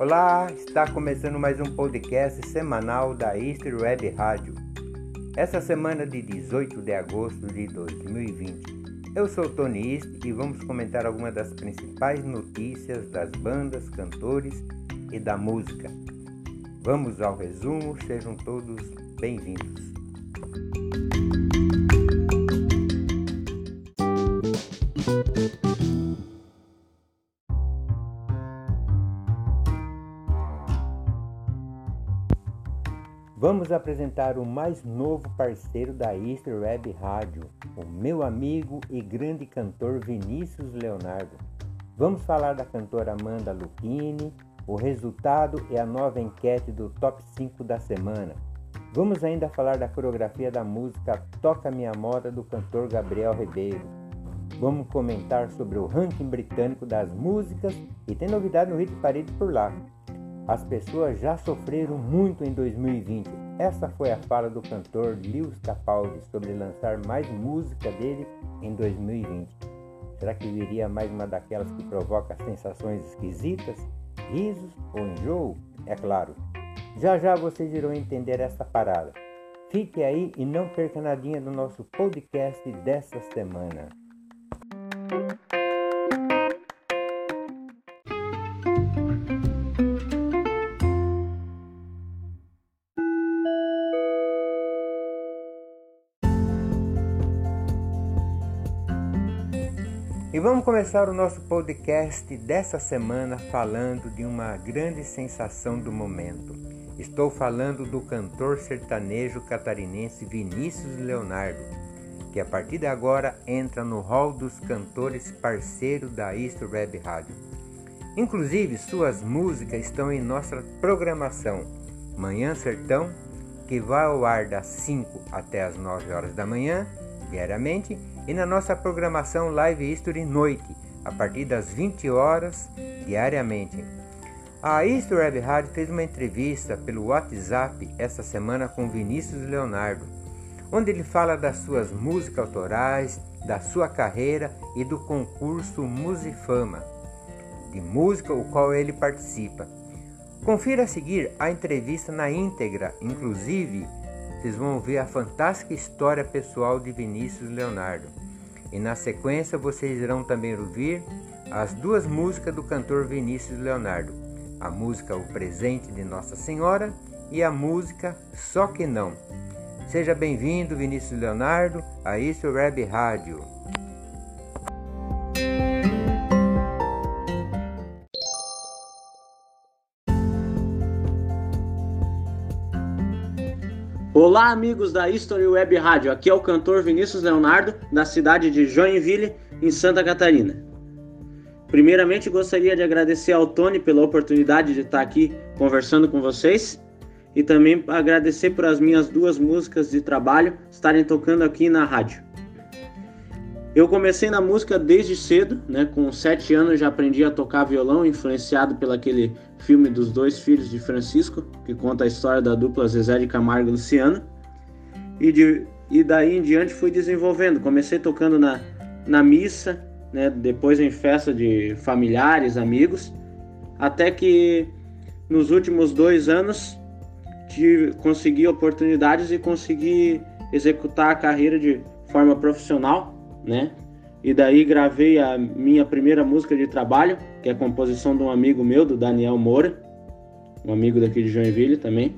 Olá, está começando mais um podcast semanal da Easter Web Rádio. Essa semana de 18 de agosto de 2020. Eu sou Tony East e vamos comentar algumas das principais notícias das bandas, cantores e da música. Vamos ao resumo, sejam todos bem-vindos. Vamos apresentar o mais novo parceiro da Easter Web Rádio, o meu amigo e grande cantor Vinícius Leonardo. Vamos falar da cantora Amanda Lupini, o resultado e a nova enquete do Top 5 da semana. Vamos ainda falar da coreografia da música Toca Minha Moda do cantor Gabriel Ribeiro. Vamos comentar sobre o ranking britânico das músicas e tem novidade no Hit Parade por lá. As pessoas já sofreram muito em 2020. Essa foi a fala do cantor Lewis Capaldi sobre lançar mais música dele em 2020. Será que viria mais uma daquelas que provoca sensações esquisitas, risos ou enjoo? É claro. Já já vocês irão entender essa parada. Fique aí e não perca nadinha do nosso podcast dessa semana. E vamos começar o nosso podcast dessa semana falando de uma grande sensação do momento. Estou falando do cantor sertanejo catarinense Vinícius Leonardo, que a partir de agora entra no hall dos cantores parceiro da Easter Web Rádio. Inclusive, suas músicas estão em nossa programação Manhã Sertão, que vai ao ar das 5 até as 9 horas da manhã, diariamente, e na nossa programação Live History Noite, a partir das 20 horas diariamente. A Easter Web Rádio fez uma entrevista pelo WhatsApp essa semana com Vinícius Leonardo, onde ele fala das suas músicas autorais, da sua carreira e do concurso Musifama, de música o qual ele participa. Confira a seguir a entrevista na íntegra, inclusive vocês vão ouvir a fantástica história pessoal de Vinícius Leonardo. E na sequência vocês irão também ouvir as duas músicas do cantor Vinícius Leonardo: a música O Presente de Nossa Senhora e a música Só Que Não. Seja bem-vindo, Vinícius Leonardo, a Isso Web Rádio. Olá, amigos da History Web Rádio. Aqui é o cantor Vinícius Leonardo, da cidade de Joinville, em Santa Catarina. Primeiramente, gostaria de agradecer ao Tony pela oportunidade de estar aqui conversando com vocês e também agradecer por as minhas duas músicas de trabalho estarem tocando aqui na rádio. Eu comecei na música desde cedo, né? Com sete anos já aprendi a tocar violão, influenciado pelo aquele filme dos dois filhos de Francisco, que conta a história da dupla Zezé de Camargo e Luciano. E, de, e daí em diante fui desenvolvendo. Comecei tocando na, na missa, né? depois em festa de familiares, amigos, até que nos últimos dois anos tive, consegui oportunidades e consegui executar a carreira de forma profissional, né? E daí gravei a minha primeira música de trabalho, que é a composição de um amigo meu, do Daniel Moura, um amigo daqui de Joinville também.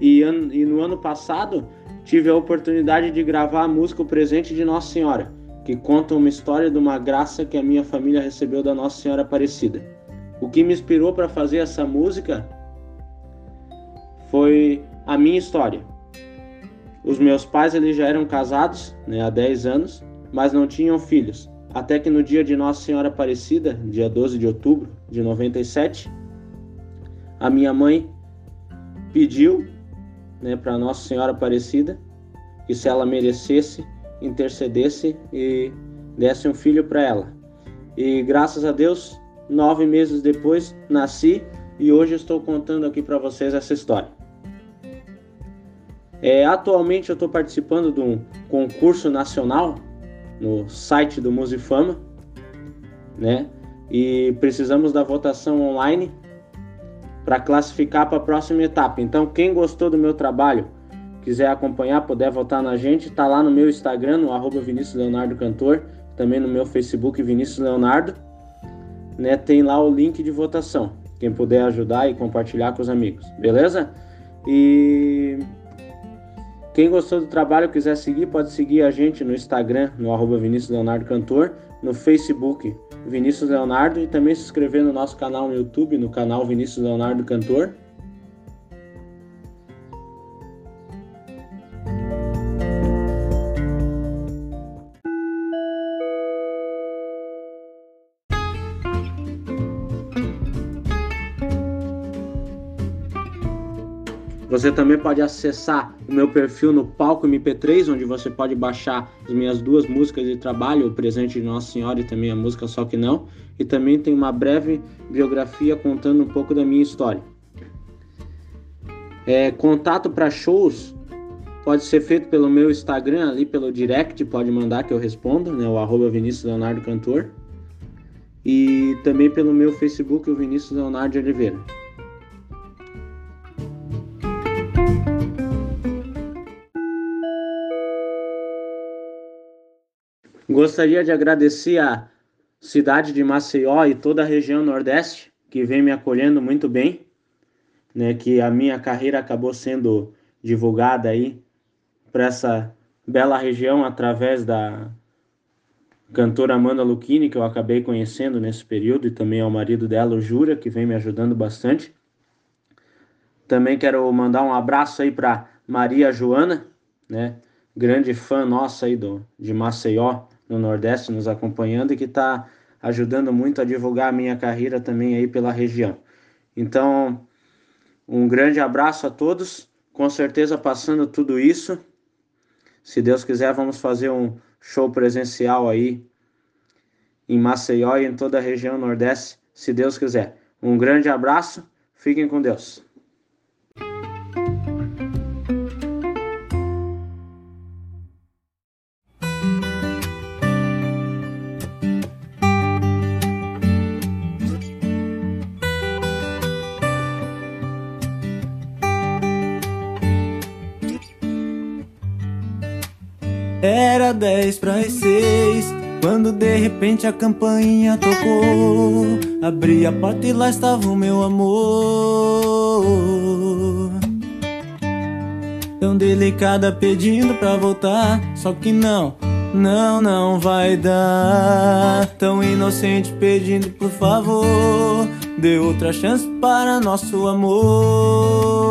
E, e no ano passado tive a oportunidade de gravar a música O Presente de Nossa Senhora, que conta uma história de uma graça que a minha família recebeu da Nossa Senhora Aparecida. O que me inspirou para fazer essa música foi a minha história. Os meus pais eles já eram casados né, há 10 anos mas não tinham filhos. Até que no dia de Nossa Senhora Aparecida, dia 12 de outubro de 97, a minha mãe pediu né, para Nossa Senhora Aparecida que se ela merecesse, intercedesse e desse um filho para ela. E graças a Deus, nove meses depois, nasci e hoje estou contando aqui para vocês essa história. É, atualmente eu estou participando de um concurso nacional no site do Musifama, né? E precisamos da votação online para classificar para a próxima etapa. Então, quem gostou do meu trabalho, quiser acompanhar, puder votar na gente, tá lá no meu Instagram, no arroba Vinícius Leonardo Cantor, também no meu Facebook Vinícius Leonardo, né? Tem lá o link de votação. Quem puder ajudar e compartilhar com os amigos, beleza? E quem gostou do trabalho quiser seguir, pode seguir a gente no Instagram, no arroba Vinícius Leonardo Cantor, no Facebook Vinícius Leonardo e também se inscrever no nosso canal no YouTube, no canal Vinícius Leonardo Cantor. Você também pode acessar o meu perfil no Palco MP3, onde você pode baixar as minhas duas músicas de trabalho, o Presente de Nossa Senhora e também a música Só Que Não. E também tem uma breve biografia contando um pouco da minha história. É, contato para shows pode ser feito pelo meu Instagram, ali pelo direct, pode mandar que eu respondo, né, o arroba Vinícius Leonardo Cantor. E também pelo meu Facebook, o Vinícius Leonardo Oliveira. Gostaria de agradecer a cidade de Maceió e toda a região Nordeste que vem me acolhendo muito bem, né, que a minha carreira acabou sendo divulgada aí para essa bela região através da cantora Amanda Lucchini, que eu acabei conhecendo nesse período, e também ao marido dela, o Júlia, que vem me ajudando bastante. Também quero mandar um abraço aí para Maria Joana, né, grande fã nossa aí do, de Maceió, no Nordeste nos acompanhando e que está ajudando muito a divulgar a minha carreira também aí pela região. Então, um grande abraço a todos. Com certeza, passando tudo isso, se Deus quiser, vamos fazer um show presencial aí em Maceió e em toda a região Nordeste, se Deus quiser. Um grande abraço, fiquem com Deus. Dez para as seis Quando de repente a campainha tocou. Abri a porta e lá estava o meu amor. Tão delicada pedindo pra voltar Só que não, não, não vai dar. Tão inocente pedindo por favor Dê outra chance para nosso amor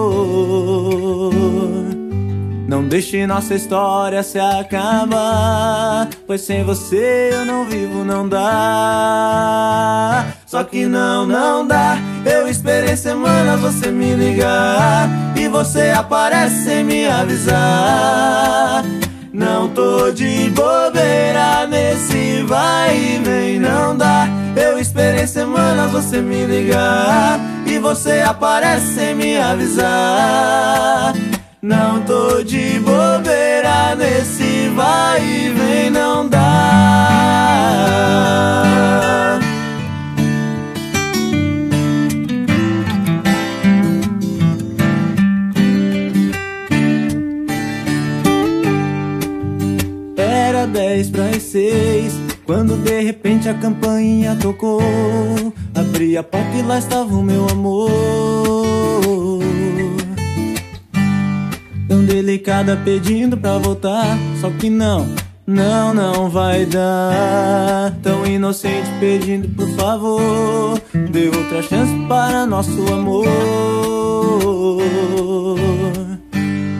não deixe nossa história se acabar Pois sem você eu não vivo, não dá. Só que não, não dá. Eu esperei semanas você me ligar E você aparece sem me avisar. Não tô de bobeira nesse vai e vem, não dá. Eu esperei semanas você me ligar E você aparece sem me avisar não tô de bobeira nesse vai e vem, não dá. Era dez para as seis. Quando de repente a campainha tocou, abri a porta e lá estava o meu amor delicada pedindo pra voltar. Só que não, não, não vai dar. Tão inocente pedindo por favor. Dê outra chance para nosso amor.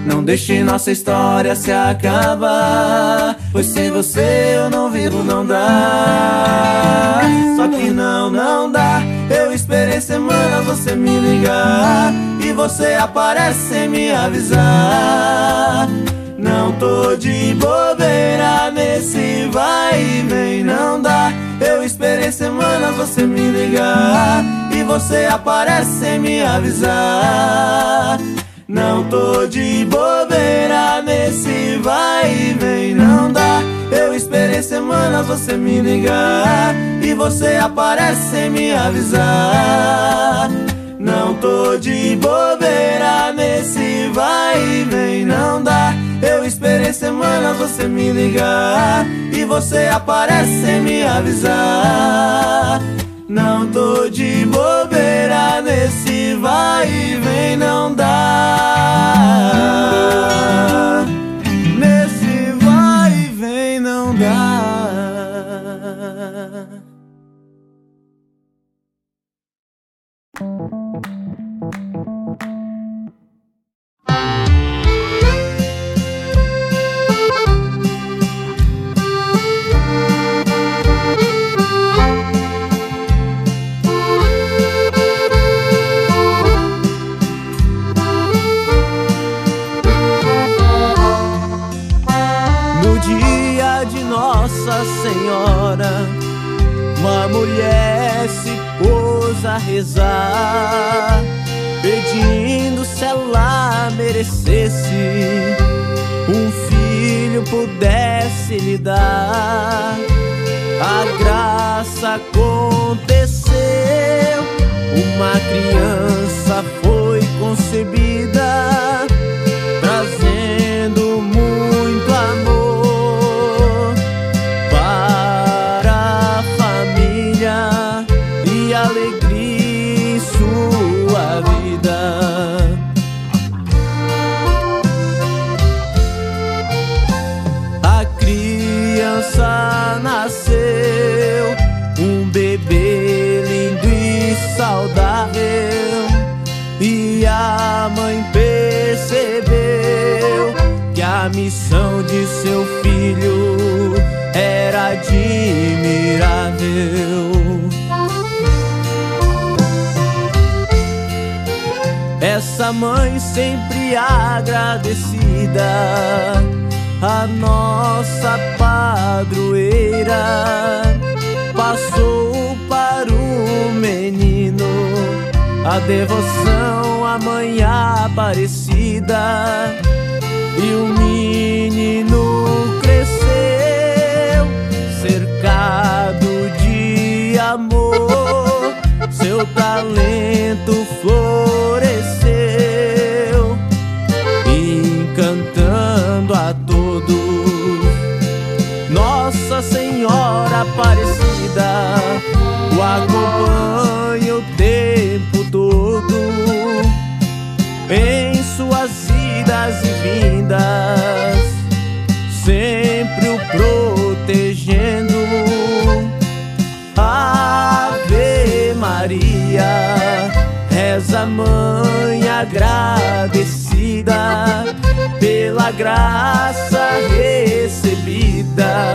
Não deixe nossa história se acabar. Pois sem você eu não vivo, não dá. Só que não, não dá. Esperei semanas você me ligar você aparece sem me avisar. Não tô de bobeira nesse vai e vem, não dá. Eu esperei semanas você me ligar E você aparece sem me avisar. Não tô de bobeira nesse vai e vem, não dá Esperei semanas você me ligar E você aparece sem me avisar Não tô de bobeira nesse vai e vem, não dá. Eu esperei semanas você me ligar e você aparece sem me avisar. Não tô de bobeira nesse vai e vem, não dá. Uma criança foi concebida, admirável. Essa mãe sempre agradecida, a nossa padroeira, passou para o menino a devoção à mãe aparecida. E o menino cercado de amor, seu talento floresceu, encantando a todos. Nossa Senhora Aparecida o acompanha o tempo todo em suas idas e vindas, pela graça recebida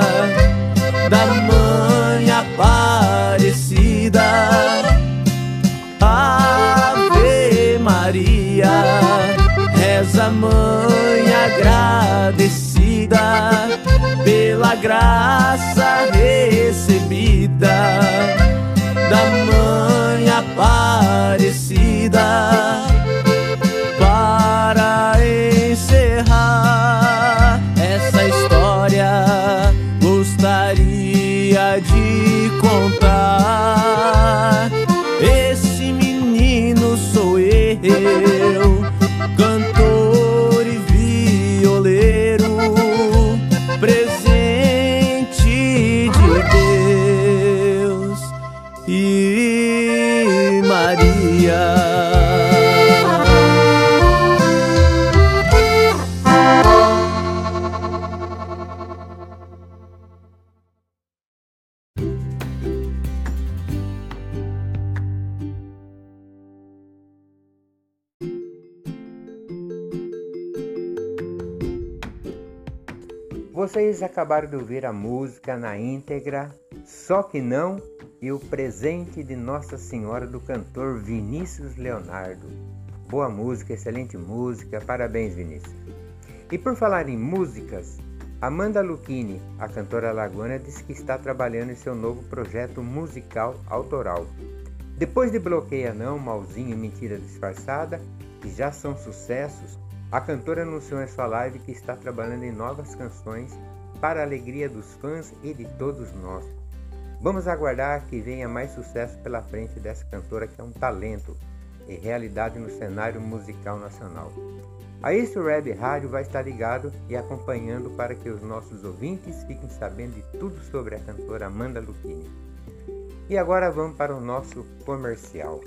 da mãe aparecida. Ave Maria, reza mãe agradecida pela graça recebida da mãe contar. Acabaram de ouvir a música na íntegra Só que Não e o presente de Nossa Senhora do cantor Vinícius Leonardo. Boa música, excelente música, parabéns Vinícius. E por falar em músicas, Amanda Lucchini, a cantora lagoana, disse que está trabalhando em seu novo projeto musical autoral. Depois de Bloqueia Não, Malzinho e Mentira Disfarçada, que já são sucessos, a cantora anunciou em sua live que está trabalhando em novas canções para a alegria dos fãs e de todos nós. Vamos aguardar que venha mais sucesso pela frente dessa cantora que é um talento. e realidade no cenário musical nacional. A isso o Web Rádio vai estar ligado e acompanhando para que os nossos ouvintes fiquem sabendo de tudo sobre a cantora Amanda Lucchini. E agora vamos para o nosso comercial.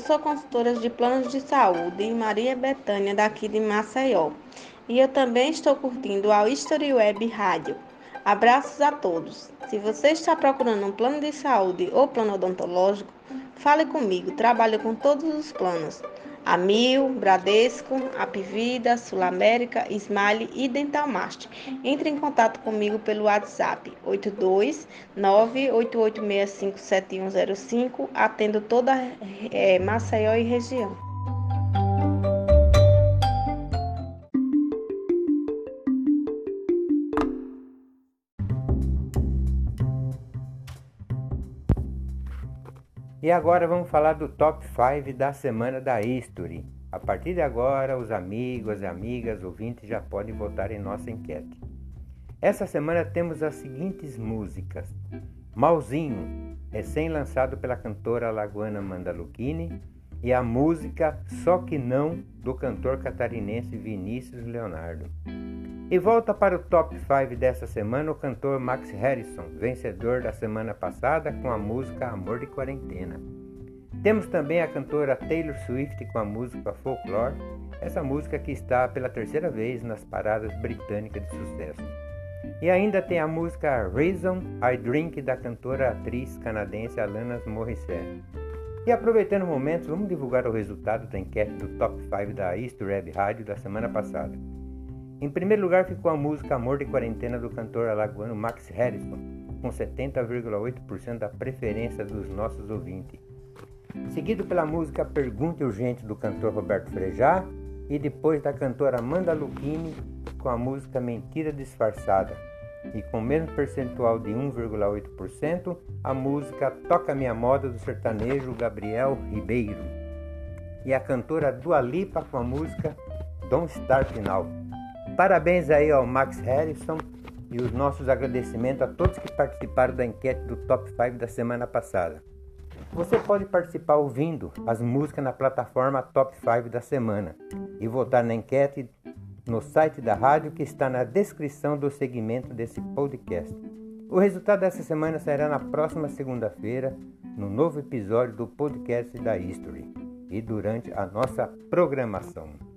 Eu sou consultora de planos de saúde em Maria Betânia, daqui de Maceió. E eu também estou curtindo a History Web Rádio. Abraços a todos. Se você está procurando um plano de saúde ou plano odontológico, fale comigo. Trabalho com todos os planos. Amil, Bradesco, Apivida, Sul América, Smile e Dentalmast. Entre em contato comigo pelo WhatsApp 82988657105. Atendo toda é, Maceió e região. E agora vamos falar do top 5 da semana da History. A partir de agora, os amigos, amigas, ouvintes já podem votar em nossa enquete. Essa semana temos as seguintes músicas: Malzinho, recém-lançado pela cantora alagoana Manda Lucchini, e a música Só Que Não, do cantor catarinense Vinícius Leonardo. E volta para o top 5 dessa semana o cantor Max Harrison, vencedor da semana passada com a música Amor de Quarentena. Temos também a cantora Taylor Swift com a música Folklore, essa música que está pela terceira vez nas paradas britânicas de sucesso. E ainda tem a música Reason I Drink da cantora atriz canadense Alanis Morissette. E aproveitando o momento, vamos divulgar o resultado da enquete do Top 5 da East Web Rádio da semana passada. Em primeiro lugar ficou a música Amor de Quarentena do cantor alagoano Max Harrison, com 70,8% da preferência dos nossos ouvintes. Seguido pela música Pergunta Urgente do cantor Roberto Frejá e depois da cantora Amanda Lucchini com a música Mentira Disfarçada. E com mesmo percentual de 1,8%, a música Toca Minha Moda do sertanejo Gabriel Ribeiro. E a cantora Dua Lipa com a música Don't Start Now. Parabéns aí ao Max Harrison e os nossos agradecimentos a todos que participaram da enquete do Top 5 da semana passada. Você pode participar ouvindo as músicas na plataforma Top 5 da semana e votar na enquete no site da rádio que está na descrição do segmento desse podcast. O resultado dessa semana será na próxima segunda-feira, no novo episódio do podcast da History e durante a nossa programação.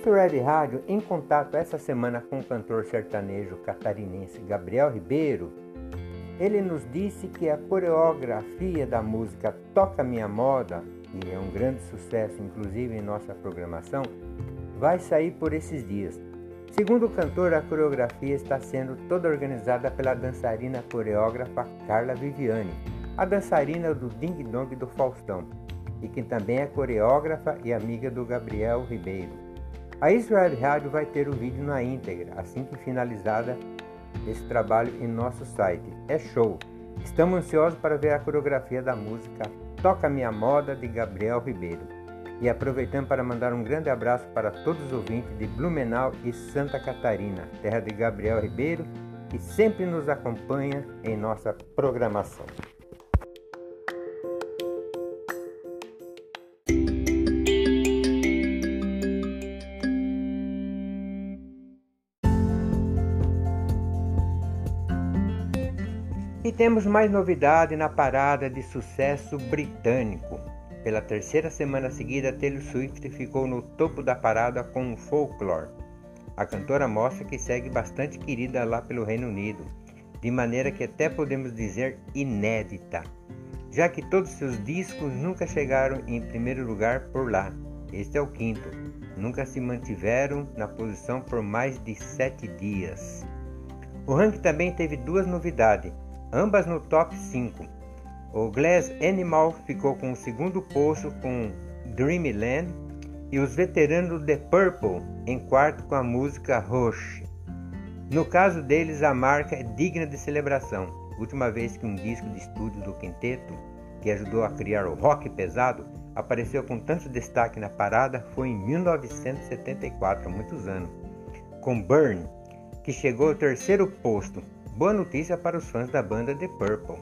Easter Red Rádio, em contato essa semana com o cantor sertanejo catarinense Gabriel Ribeiro, ele nos disse que a coreografia da música Toca Minha Moda, que é um grande sucesso inclusive em nossa programação, vai sair por esses dias. Segundo o cantor, a coreografia está sendo toda organizada pela dançarina coreógrafa Carla Viviane, a dançarina do Ding Dong do Faustão, e que também é coreógrafa e amiga do Gabriel Ribeiro. A Israel Rádio vai ter o vídeo na íntegra assim que finalizada esse trabalho em nosso site. É show! Estamos ansiosos para ver a coreografia da música Toca Minha Moda de Gabriel Ribeiro. E aproveitando para mandar um grande abraço para todos os ouvintes de Blumenau e Santa Catarina, terra de Gabriel Ribeiro, que sempre nos acompanha em nossa programação. E temos mais novidade na parada de sucesso britânico. Pela terceira semana seguida, Taylor Swift ficou no topo da parada com Folklore. A cantora mostra que segue bastante querida lá pelo Reino Unido, de maneira que até podemos dizer inédita, já que todos seus discos nunca chegaram em primeiro lugar por lá. Este é o quinto. Nunca se mantiveram na posição por mais de sete dias. O ranking também teve duas novidades ambas no top 5. O Glass Animal ficou com o segundo posto com Dreamland e os veteranos The Purple em quarto com a música Rush. No caso deles, a marca é digna de celebração. Última vez que um disco de estúdio do quinteto, que ajudou a criar o rock pesado, apareceu com tanto destaque na parada foi em 1974, há muitos anos, com Burn, que chegou ao terceiro posto. Boa notícia para os fãs da banda The Purple.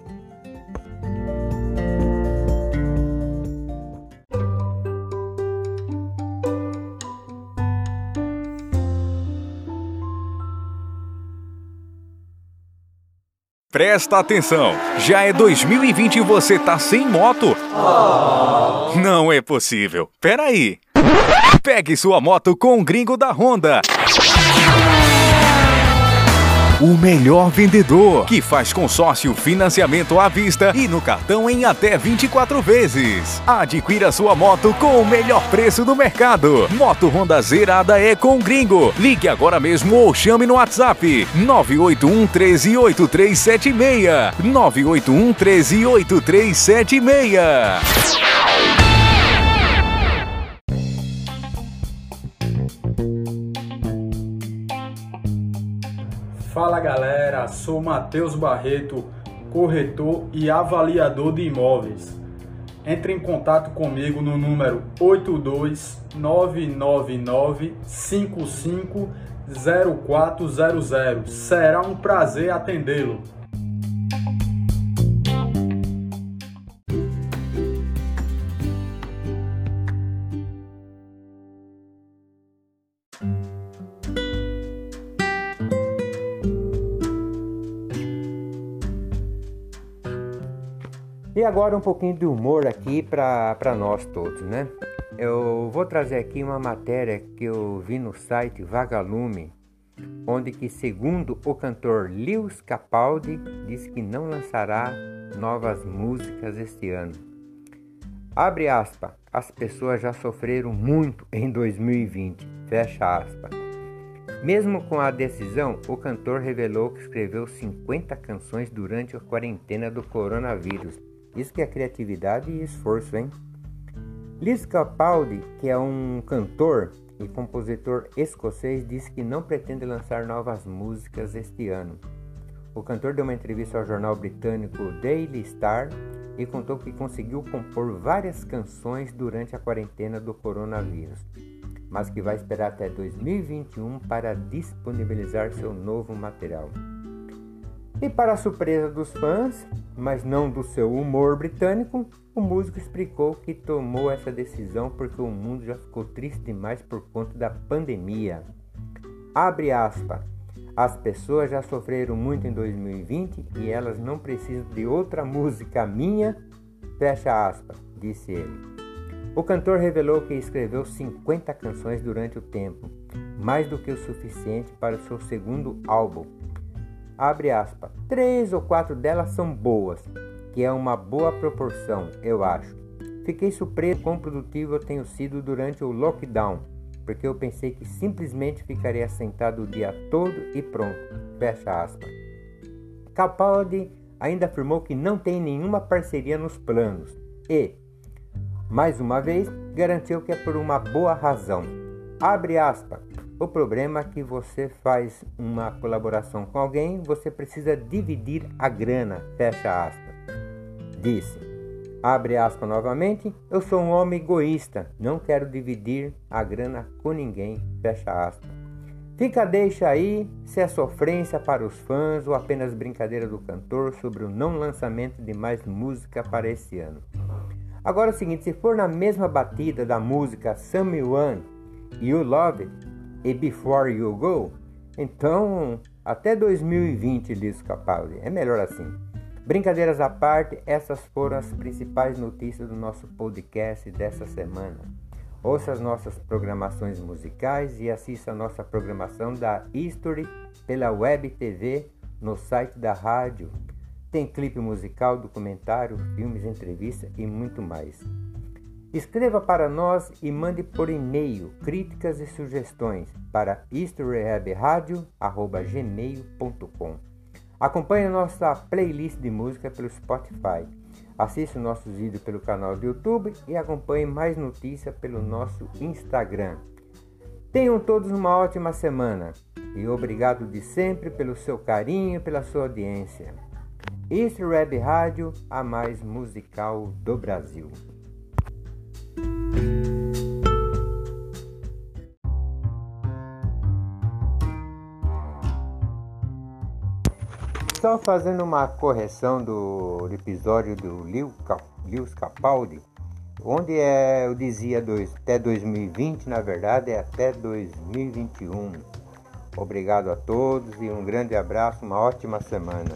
Presta atenção, já é 2020 e você tá sem moto? Oh. Não é possível. Peraí. Pegue sua moto com o gringo da Honda o melhor vendedor, que faz consórcio financiamento à vista e no cartão em até 24 vezes. Adquira sua moto com o melhor preço do mercado. Moto Honda zerada é com Gringo. Ligue agora mesmo ou chame no WhatsApp 981 13 8376. 981 13 8376. Fala galera, sou Matheus Barreto, corretor e avaliador de imóveis. Entre em contato comigo no número 82999550400. Será um prazer atendê-lo. E agora um pouquinho de humor aqui para nós todos, né? Eu vou trazer aqui uma matéria que eu vi no site Vagalume, onde que segundo o cantor Lewis Capaldi diz que não lançará novas músicas este ano. Abre aspas, as pessoas já sofreram muito em 2020, fecha aspas. Mesmo com a decisão, o cantor revelou que escreveu 50 canções durante a quarentena do coronavírus isso que é criatividade e esforço, hein? Liz Capaldi, que é um cantor e compositor escocês, disse que não pretende lançar novas músicas este ano. O cantor deu uma entrevista ao jornal britânico Daily Star e contou que conseguiu compor várias canções durante a quarentena do coronavírus, mas que vai esperar até 2021 para disponibilizar seu novo material. E para a surpresa dos fãs, mas não do seu humor britânico, o músico explicou que tomou essa decisão porque o mundo já ficou triste demais por conta da pandemia. Abre aspas. As pessoas já sofreram muito em 2020 e elas não precisam de outra música minha. Fecha aspas, disse ele. O cantor revelou que escreveu 50 canções durante o tempo, mais do que o suficiente para o seu segundo álbum, abre aspas, três ou quatro delas são boas, que é uma boa proporção, eu acho. Fiquei surpreso quão produtivo eu tenho sido durante o lockdown, porque eu pensei que simplesmente ficaria sentado o dia todo e pronto. Fecha aspas. Capaldi ainda afirmou que não tem nenhuma parceria nos planos e, mais uma vez, garantiu que é por uma boa razão. Abre aspas. O problema é que você faz uma colaboração com alguém, você precisa dividir a grana, fecha aspas. Disse, abre aspas novamente, eu sou um homem egoísta, não quero dividir a grana com ninguém, fecha aspas. Fica deixa aí se é sofrência para os fãs ou apenas brincadeira do cantor sobre o não lançamento de mais música para esse ano. Agora é o seguinte, se for na mesma batida da música Someone You Love e Before You Go, então até 2020, diz Capaldi. É melhor assim. Brincadeiras à parte, essas foram as principais notícias do nosso podcast dessa semana. Ouça as nossas programações musicais e assista a nossa programação da History pela Web TV no site da rádio. Tem clipe musical, documentário, filmes, entrevistas e muito mais. Escreva para nós e mande por e-mail críticas e sugestões para historywebradio.gmail.com Acompanhe nossa playlist de música pelo Spotify. Assista nossos vídeos pelo canal do YouTube e acompanhe mais notícias pelo nosso Instagram. Tenham todos uma ótima semana e obrigado de sempre pelo seu carinho e pela sua audiência. Este Web Rádio, a mais musical do Brasil. Só fazendo uma correção do episódio do Lewis Capaldi, onde é, eu dizia dois, até 2020, na verdade é até 2021. Obrigado a todos e um grande abraço, uma ótima semana.